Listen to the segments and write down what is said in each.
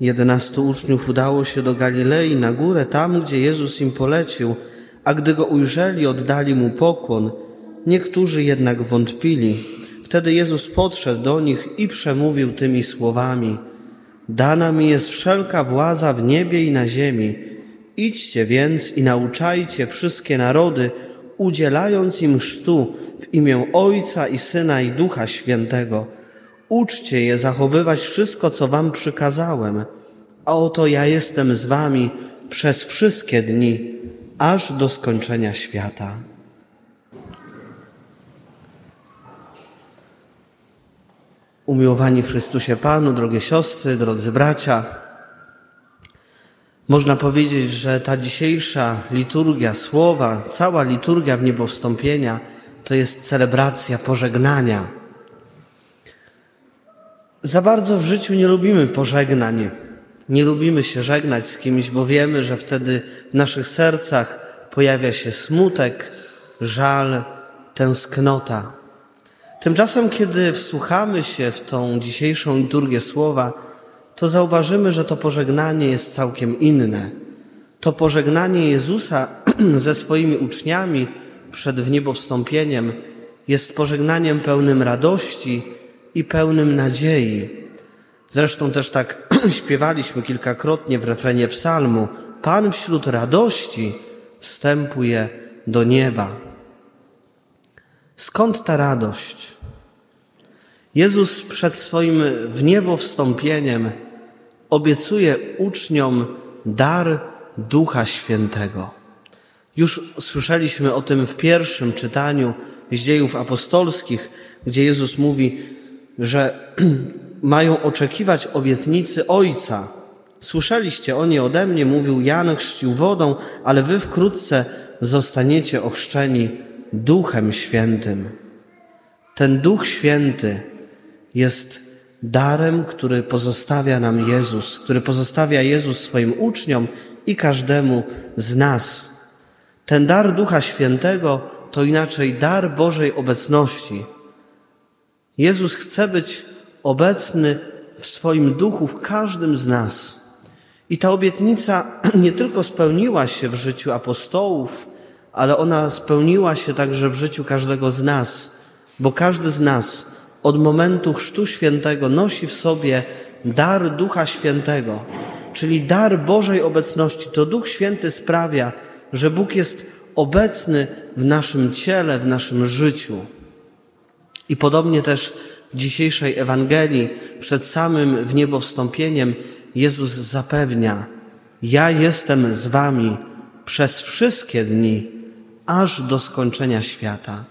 Jedenastu uczniów udało się do Galilei na górę, tam gdzie Jezus im polecił, a gdy go ujrzeli, oddali mu pokłon. Niektórzy jednak wątpili. Wtedy Jezus podszedł do nich i przemówił tymi słowami: Dana mi jest wszelka władza w niebie i na ziemi. Idźcie więc i nauczajcie wszystkie narody, udzielając im chrztu w imię Ojca i Syna i Ducha Świętego. Uczcie je zachowywać wszystko, co wam przykazałem, a oto ja jestem z wami przez wszystkie dni, aż do skończenia świata. Umiłowani w Chrystusie Panu, drogie siostry, drodzy bracia, można powiedzieć, że ta dzisiejsza liturgia słowa, cała liturgia w niebo wstąpienia, to jest celebracja pożegnania. Za bardzo w życiu nie lubimy pożegnań. Nie lubimy się żegnać z kimś, bo wiemy, że wtedy w naszych sercach pojawia się smutek, żal, tęsknota. Tymczasem, kiedy wsłuchamy się w tą dzisiejszą liturgię słowa, to zauważymy, że to pożegnanie jest całkiem inne. To pożegnanie Jezusa ze swoimi uczniami przed wniebowstąpieniem jest pożegnaniem pełnym radości i pełnym nadziei. Zresztą też tak śpiewaliśmy kilkakrotnie w refrenie psalmu. Pan wśród radości wstępuje do nieba. Skąd ta radość? Jezus przed swoim w niebo wstąpieniem obiecuje uczniom dar Ducha Świętego. Już słyszeliśmy o tym w pierwszym czytaniu z dziejów apostolskich, gdzie Jezus mówi, że mają oczekiwać obietnicy Ojca. Słyszeliście o niej ode mnie, mówił Jan, chrzcił wodą, ale wy wkrótce zostaniecie ochrzczeni Duchem Świętym. Ten Duch Święty jest darem, który pozostawia nam Jezus, który pozostawia Jezus swoim uczniom i każdemu z nas. Ten dar Ducha Świętego to inaczej dar Bożej obecności. Jezus chce być obecny w swoim duchu w każdym z nas. I ta obietnica nie tylko spełniła się w życiu apostołów, ale ona spełniła się także w życiu każdego z nas, bo każdy z nas od momentu Chrztu Świętego nosi w sobie dar Ducha Świętego, czyli dar Bożej obecności. To Duch Święty sprawia, że Bóg jest obecny w naszym ciele, w naszym życiu. I podobnie też w dzisiejszej Ewangelii, przed samym w niebo wstąpieniem, Jezus zapewnia: Ja jestem z Wami przez wszystkie dni, aż do skończenia świata.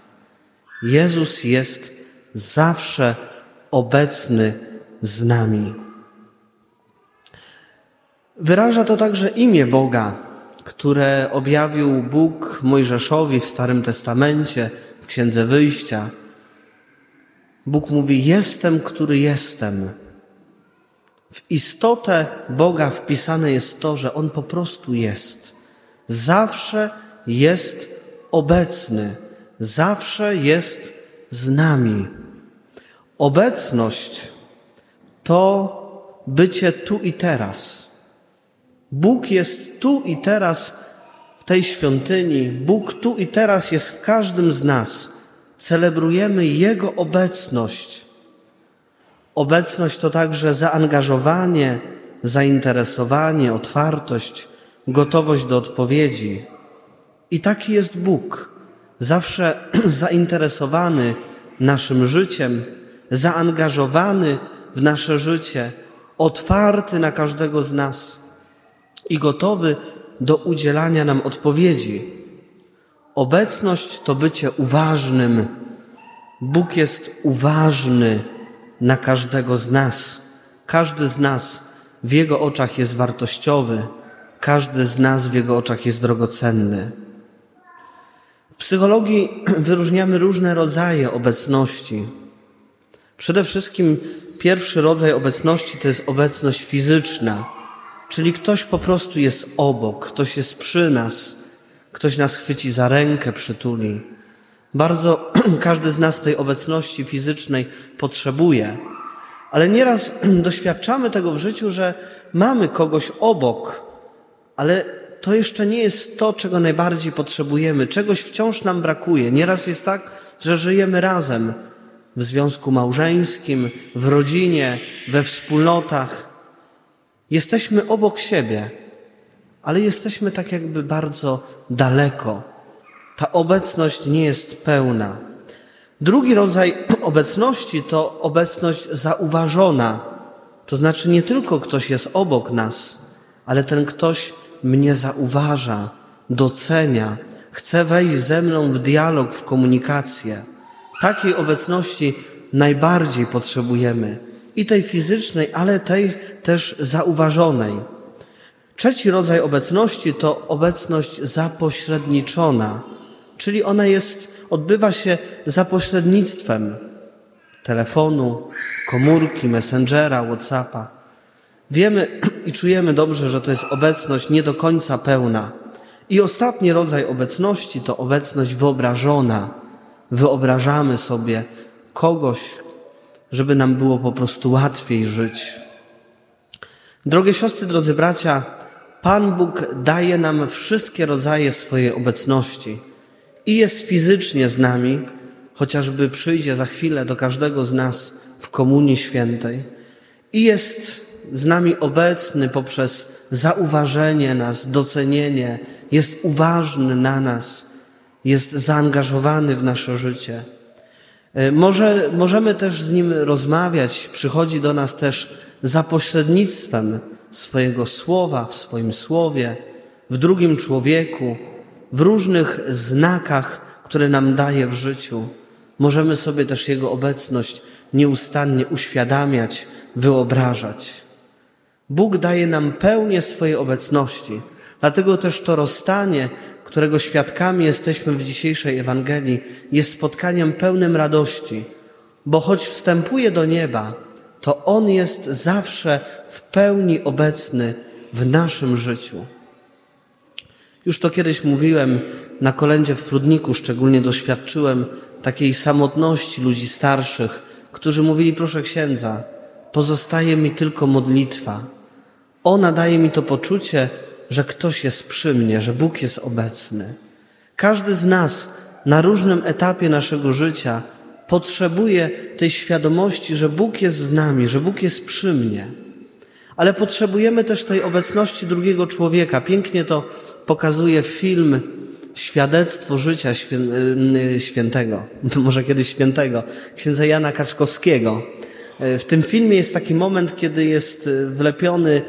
Jezus jest zawsze obecny z nami. Wyraża to także imię Boga, które objawił Bóg Mojżeszowi w Starym Testamencie, w Księdze Wyjścia. Bóg mówi: Jestem, który jestem. W istotę Boga wpisane jest to, że On po prostu jest. Zawsze jest obecny, zawsze jest z nami. Obecność to bycie tu i teraz. Bóg jest tu i teraz w tej świątyni. Bóg tu i teraz jest w każdym z nas. Celebrujemy Jego obecność. Obecność to także zaangażowanie, zainteresowanie, otwartość, gotowość do odpowiedzi. I taki jest Bóg, zawsze zainteresowany naszym życiem, zaangażowany w nasze życie, otwarty na każdego z nas i gotowy do udzielania nam odpowiedzi. Obecność to bycie uważnym. Bóg jest uważny na każdego z nas. Każdy z nas w Jego oczach jest wartościowy, każdy z nas w Jego oczach jest drogocenny. W psychologii wyróżniamy różne rodzaje obecności. Przede wszystkim pierwszy rodzaj obecności to jest obecność fizyczna, czyli ktoś po prostu jest obok, ktoś jest przy nas, ktoś nas chwyci za rękę, przytuli. Bardzo każdy z nas tej obecności fizycznej potrzebuje, ale nieraz doświadczamy tego w życiu, że mamy kogoś obok, ale to jeszcze nie jest to, czego najbardziej potrzebujemy. Czegoś wciąż nam brakuje. Nieraz jest tak, że żyjemy razem w związku małżeńskim, w rodzinie, we wspólnotach. Jesteśmy obok siebie, ale jesteśmy tak jakby bardzo daleko. Ta obecność nie jest pełna. Drugi rodzaj obecności to obecność zauważona. To znaczy nie tylko ktoś jest obok nas, ale ten ktoś mnie zauważa, docenia, chce wejść ze mną w dialog, w komunikację. Takiej obecności najbardziej potrzebujemy i tej fizycznej, ale tej też zauważonej. Trzeci rodzaj obecności to obecność zapośredniczona, czyli ona jest, odbywa się za pośrednictwem telefonu, komórki, messengera, Whatsappa. Wiemy i czujemy dobrze, że to jest obecność nie do końca pełna. I ostatni rodzaj obecności to obecność wyobrażona. Wyobrażamy sobie kogoś, żeby nam było po prostu łatwiej żyć. Drogie siostry, drodzy bracia, Pan Bóg daje nam wszystkie rodzaje swojej obecności i jest fizycznie z nami, chociażby przyjdzie za chwilę do każdego z nas w Komunii Świętej, i jest z nami obecny poprzez zauważenie nas, docenienie, jest uważny na nas, jest zaangażowany w nasze życie. E, może, możemy też z Nim rozmawiać, przychodzi do nas też za pośrednictwem swojego słowa, w swoim słowie, w drugim człowieku, w różnych znakach, które nam daje w życiu. Możemy sobie też Jego obecność nieustannie uświadamiać, wyobrażać. Bóg daje nam pełnię swojej obecności. Dlatego też to rozstanie, którego świadkami jesteśmy w dzisiejszej Ewangelii, jest spotkaniem pełnym radości, bo choć wstępuje do nieba, to On jest zawsze w pełni obecny w naszym życiu. Już to kiedyś mówiłem na kolędzie w Prudniku, szczególnie doświadczyłem takiej samotności ludzi starszych, którzy mówili, proszę księdza, pozostaje mi tylko modlitwa. Ona daje mi to poczucie, że ktoś jest przy mnie, że Bóg jest obecny. Każdy z nas na różnym etapie naszego życia potrzebuje tej świadomości, że Bóg jest z nami, że Bóg jest przy mnie. Ale potrzebujemy też tej obecności drugiego człowieka. Pięknie to pokazuje film Świadectwo życia y, świętego, może kiedyś świętego, księdza Jana Kaczkowskiego. W tym filmie jest taki moment, kiedy jest y, wlepiony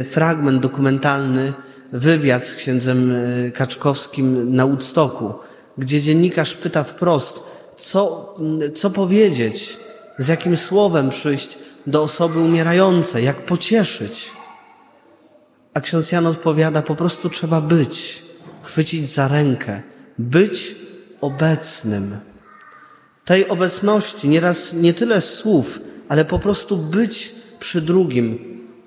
y, fragment dokumentalny, wywiad z księdzem Kaczkowskim na Woodstocku, gdzie dziennikarz pyta wprost, co, co powiedzieć, z jakim słowem przyjść do osoby umierającej, jak pocieszyć. A ksiądz Jan odpowiada, po prostu trzeba być, chwycić za rękę, być obecnym. Tej obecności nieraz nie tyle słów, ale po prostu być przy drugim,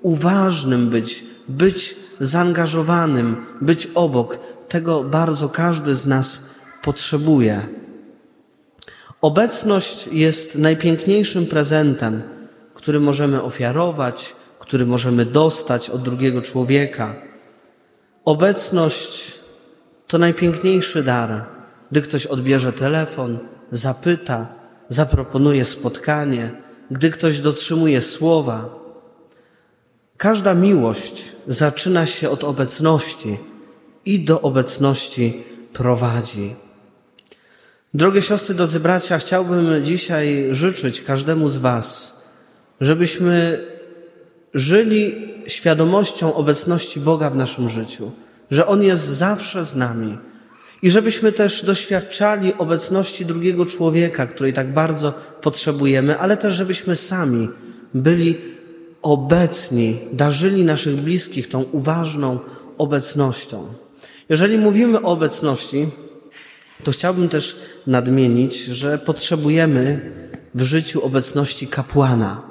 uważnym być, być zaangażowanym, być obok. Tego bardzo każdy z nas potrzebuje. Obecność jest najpiękniejszym prezentem, który możemy ofiarować, który możemy dostać od drugiego człowieka. Obecność to najpiękniejszy dar, gdy ktoś odbierze telefon, zapyta, zaproponuje spotkanie, gdy ktoś dotrzymuje słowa. Każda miłość zaczyna się od obecności i do obecności prowadzi. Drogie siostry, drodzy bracia, chciałbym dzisiaj życzyć każdemu z Was, żebyśmy żyli świadomością obecności Boga w naszym życiu, że On jest zawsze z nami i żebyśmy też doświadczali obecności drugiego człowieka, której tak bardzo potrzebujemy, ale też żebyśmy sami byli obecni, darzyli naszych bliskich tą uważną obecnością. Jeżeli mówimy o obecności, to chciałbym też nadmienić, że potrzebujemy w życiu obecności kapłana.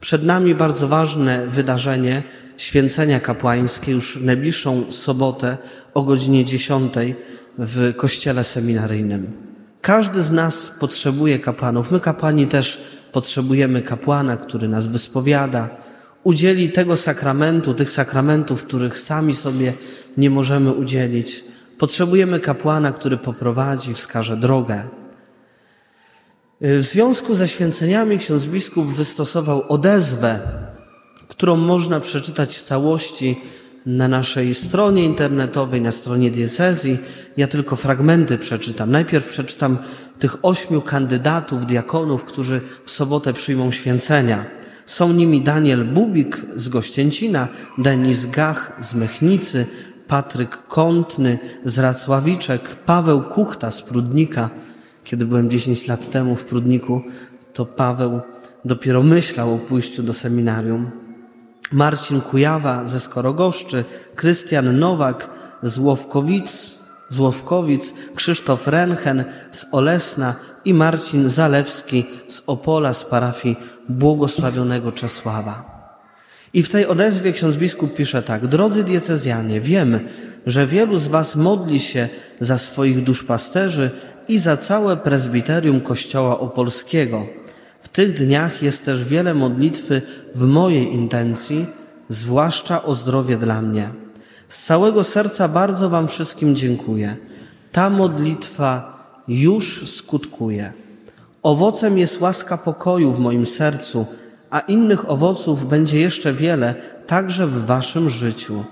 Przed nami bardzo ważne wydarzenie święcenia kapłańskie już w najbliższą sobotę o godzinie 10 w kościele seminaryjnym. Każdy z nas potrzebuje kapłanów. My kapłani też potrzebujemy kapłana, który nas wyspowiada, udzieli tego sakramentu, tych sakramentów, których sami sobie nie możemy udzielić. Potrzebujemy kapłana, który poprowadzi, wskaże drogę. W związku ze święceniami ksiądz biskup wystosował odezwę, którą można przeczytać w całości na naszej stronie internetowej, na stronie diecezji. Ja tylko fragmenty przeczytam. Najpierw przeczytam tych ośmiu kandydatów, diakonów, którzy w sobotę przyjmą święcenia. Są nimi Daniel Bubik z Gościęcina, Denis Gach z Mechnicy, Patryk Kątny z Racławiczek, Paweł Kuchta z Prudnika. Kiedy byłem 10 lat temu w Prudniku, to Paweł dopiero myślał o pójściu do seminarium. Marcin Kujawa ze Skorogoszczy, Krystian Nowak z Łowkowic, z Łowkowic, Krzysztof Renchen z Olesna i Marcin Zalewski z Opola z parafii błogosławionego Czesława. I w tej odezwie ksiądz biskup pisze tak. Drodzy diecezjanie, wiem, że wielu z was modli się za swoich duszpasterzy i za całe prezbiterium Kościoła Opolskiego. W tych dniach jest też wiele modlitwy w mojej intencji, zwłaszcza o zdrowie dla mnie. Z całego serca bardzo wam wszystkim dziękuję. Ta modlitwa już skutkuje. Owocem jest łaska pokoju w moim sercu, a innych owoców będzie jeszcze wiele, także w waszym życiu.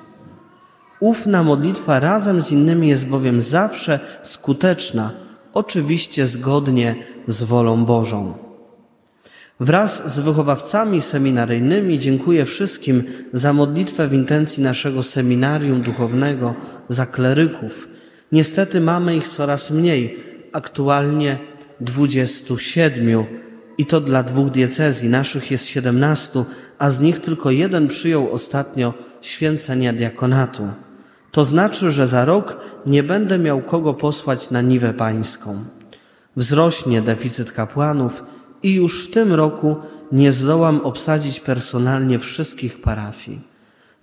Ufna modlitwa razem z innymi jest bowiem zawsze skuteczna, oczywiście zgodnie z wolą Bożą. Wraz z wychowawcami seminaryjnymi dziękuję wszystkim za modlitwę w intencji naszego seminarium duchownego, za kleryków. Niestety mamy ich coraz mniej, aktualnie 27 i to dla dwóch diecezji. Naszych jest 17, a z nich tylko jeden przyjął ostatnio święcenia diakonatu. To znaczy, że za rok nie będę miał kogo posłać na niwę pańską. Wzrośnie deficyt kapłanów i już w tym roku nie zdołam obsadzić personalnie wszystkich parafii.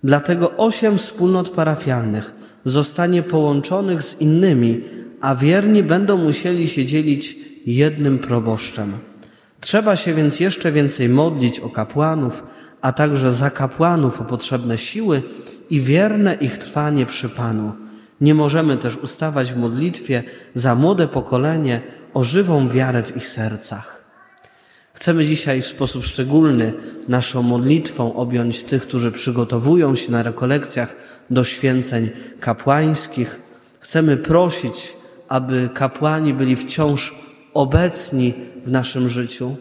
Dlatego osiem wspólnot parafialnych zostanie połączonych z innymi, a wierni będą musieli się dzielić jednym proboszczem. Trzeba się więc jeszcze więcej modlić o kapłanów, a także za kapłanów o potrzebne siły i wierne ich trwanie przy Panu. Nie możemy też ustawać w modlitwie za młode pokolenie o żywą wiarę w ich sercach. Chcemy dzisiaj w sposób szczególny naszą modlitwą objąć tych, którzy przygotowują się na rekolekcjach do święceń kapłańskich. Chcemy prosić, aby kapłani byli wciąż obecni w naszym życiu.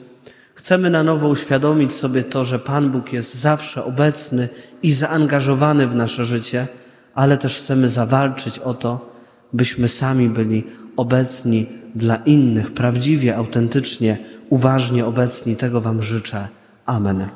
Chcemy na nowo uświadomić sobie to, że Pan Bóg jest zawsze obecny i zaangażowany w nasze życie, ale też chcemy zawalczyć o to, byśmy sami byli obecni dla innych, prawdziwie, autentycznie, uważnie obecni. Tego Wam życzę. Amen.